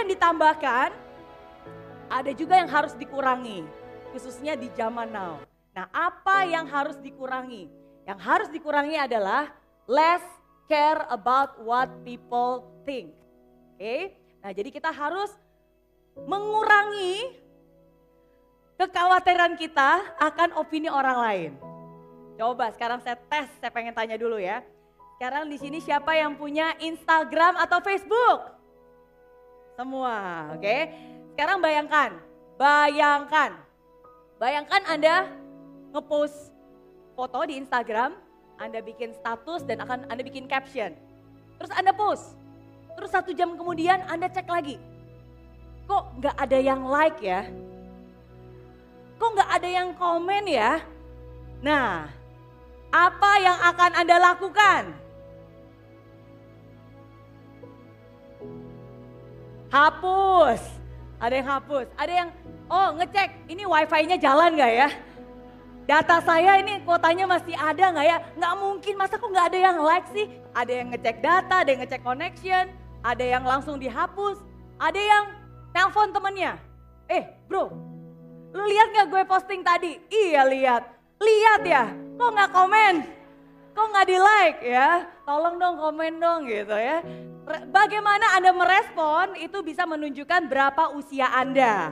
yang ditambahkan, ada juga yang harus dikurangi, khususnya di zaman now. Nah, apa yang harus dikurangi? Yang harus dikurangi adalah less care about what people think. Oke, nah jadi kita harus mengurangi kekhawatiran kita akan opini orang lain. Coba sekarang saya tes, saya pengen tanya dulu ya. Sekarang di sini siapa yang punya Instagram atau Facebook? Semua, oke. Sekarang bayangkan, bayangkan, bayangkan Anda ngepost foto di Instagram, Anda bikin status dan akan Anda bikin caption. Terus Anda post. Terus satu jam kemudian Anda cek lagi. Kok nggak ada yang like ya? Kok nggak ada yang komen ya? Nah, apa yang akan Anda lakukan? Hapus. Ada yang hapus, ada yang oh ngecek ini wifi-nya jalan nggak ya? Data saya ini kuotanya masih ada nggak ya? Nggak mungkin, masa kok nggak ada yang like sih? Ada yang ngecek data, ada yang ngecek connection, ada yang langsung dihapus, ada yang telepon temennya. Eh bro, lu lihat nggak gue posting tadi? Iya lihat, lihat ya, kok nggak komen? Kok nggak di like ya? Tolong dong komen dong gitu ya. Bagaimana Anda merespon itu bisa menunjukkan berapa usia Anda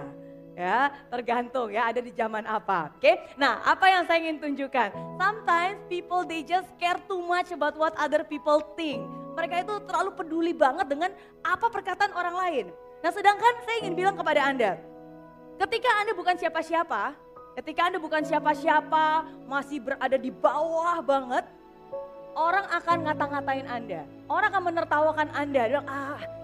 ya tergantung ya ada di zaman apa oke okay? nah apa yang saya ingin tunjukkan sometimes people they just care too much about what other people think mereka itu terlalu peduli banget dengan apa perkataan orang lain nah sedangkan saya ingin bilang kepada anda ketika anda bukan siapa-siapa ketika anda bukan siapa-siapa masih berada di bawah banget orang akan ngata-ngatain anda orang akan menertawakan anda bilang ah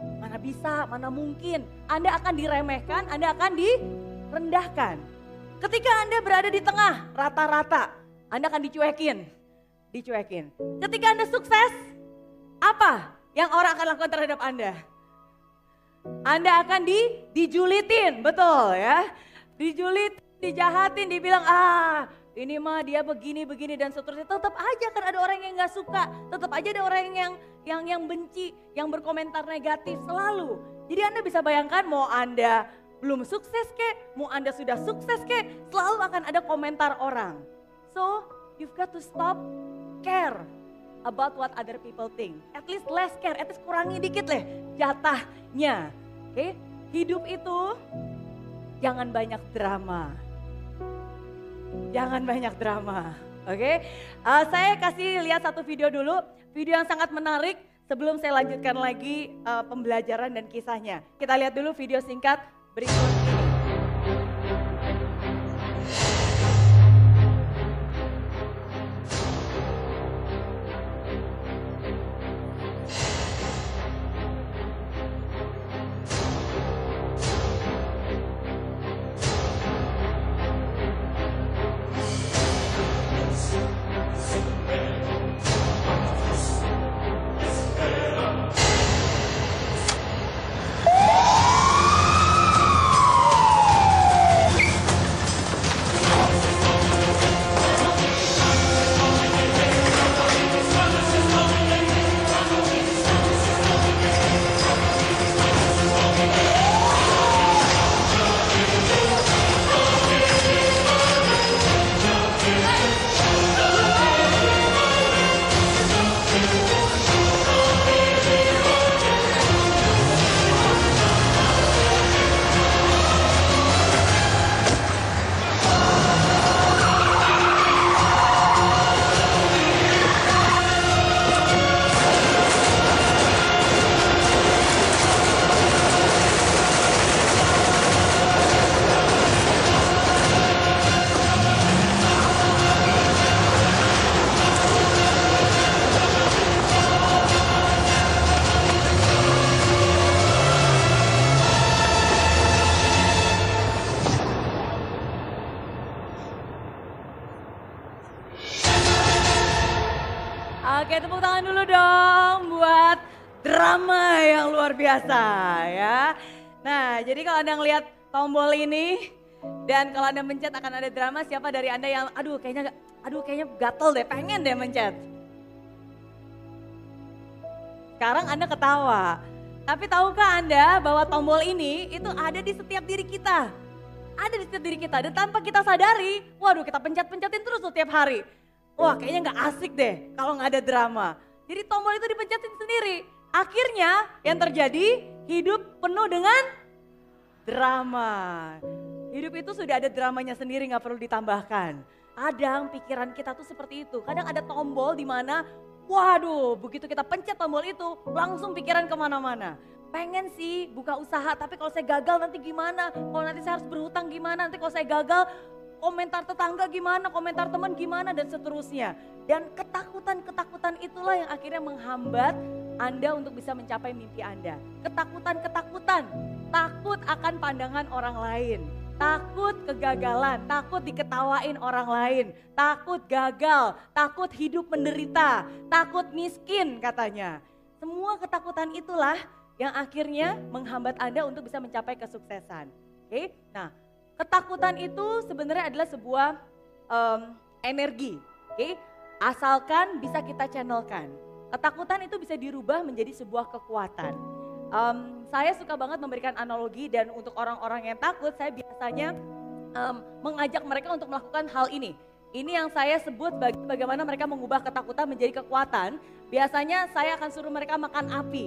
Mana bisa, mana mungkin. Anda akan diremehkan, Anda akan direndahkan. Ketika Anda berada di tengah, rata-rata, Anda akan dicuekin. Dicuekin. Ketika Anda sukses, apa yang orang akan lakukan terhadap Anda? Anda akan di, dijulitin, betul ya. Dijulit, dijahatin, dibilang ah ini mah dia begini begini dan seterusnya. Tetap aja kan ada orang yang nggak suka. Tetap aja ada orang yang yang yang benci yang berkomentar negatif selalu. Jadi anda bisa bayangkan mau anda belum sukses kek mau anda sudah sukses kek selalu akan ada komentar orang. So you've got to stop care about what other people think. At least less care at least kurangi dikit leh jatahnya. Oke? Okay? hidup itu jangan banyak drama Jangan banyak drama. Oke, okay? uh, saya kasih lihat satu video dulu, video yang sangat menarik sebelum saya lanjutkan lagi uh, pembelajaran dan kisahnya. Kita lihat dulu video singkat berikut. Oke tepuk tangan dulu dong buat drama yang luar biasa ya. Nah jadi kalau Anda ngelihat tombol ini dan kalau Anda mencet akan ada drama siapa dari Anda yang aduh kayaknya aduh kayaknya gatel deh pengen deh mencet. Sekarang Anda ketawa. Tapi tahukah Anda bahwa tombol ini itu ada di setiap diri kita? Ada di setiap diri kita dan tanpa kita sadari, waduh kita pencet-pencetin terus setiap hari. Wah kayaknya nggak asik deh kalau nggak ada drama. Jadi tombol itu dipencetin sendiri. Akhirnya yang terjadi hidup penuh dengan drama. Hidup itu sudah ada dramanya sendiri nggak perlu ditambahkan. Kadang pikiran kita tuh seperti itu. Kadang ada tombol di mana Waduh, begitu kita pencet tombol itu, langsung pikiran ke mana-mana. Pengen sih buka usaha, tapi kalau saya gagal nanti gimana? Kalau nanti saya harus berhutang gimana? Nanti kalau saya gagal, komentar tetangga gimana? Komentar teman gimana? Dan seterusnya. Dan ketakutan-ketakutan itulah yang akhirnya menghambat Anda untuk bisa mencapai mimpi Anda. Ketakutan-ketakutan, takut akan pandangan orang lain takut kegagalan, takut diketawain orang lain, takut gagal, takut hidup menderita, takut miskin katanya. Semua ketakutan itulah yang akhirnya menghambat Anda untuk bisa mencapai kesuksesan. Oke, nah ketakutan itu sebenarnya adalah sebuah um, energi. Oke, asalkan bisa kita channelkan. Ketakutan itu bisa dirubah menjadi sebuah kekuatan. Um, saya suka banget memberikan analogi dan untuk orang-orang yang takut saya biasanya um, mengajak mereka untuk melakukan hal ini. Ini yang saya sebut baga bagaimana mereka mengubah ketakutan menjadi kekuatan. Biasanya saya akan suruh mereka makan api.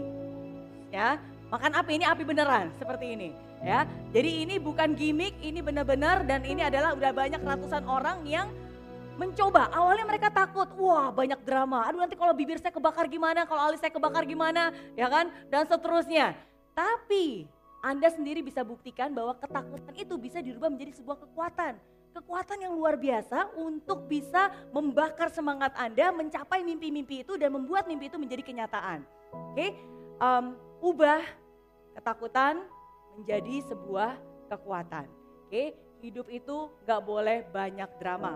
Ya, makan api ini api beneran seperti ini ya. Jadi ini bukan gimmick, ini benar-benar dan ini adalah udah banyak ratusan orang yang mencoba. Awalnya mereka takut, wah banyak drama. Aduh nanti kalau bibir saya kebakar gimana, kalau alis saya kebakar gimana, ya kan? Dan seterusnya. Tapi Anda sendiri bisa buktikan bahwa ketakutan itu bisa dirubah menjadi sebuah kekuatan. Kekuatan yang luar biasa untuk bisa membakar semangat Anda mencapai mimpi-mimpi itu dan membuat mimpi itu menjadi kenyataan. Oke, um, ubah ketakutan menjadi sebuah kekuatan. Oke, hidup itu gak boleh banyak drama.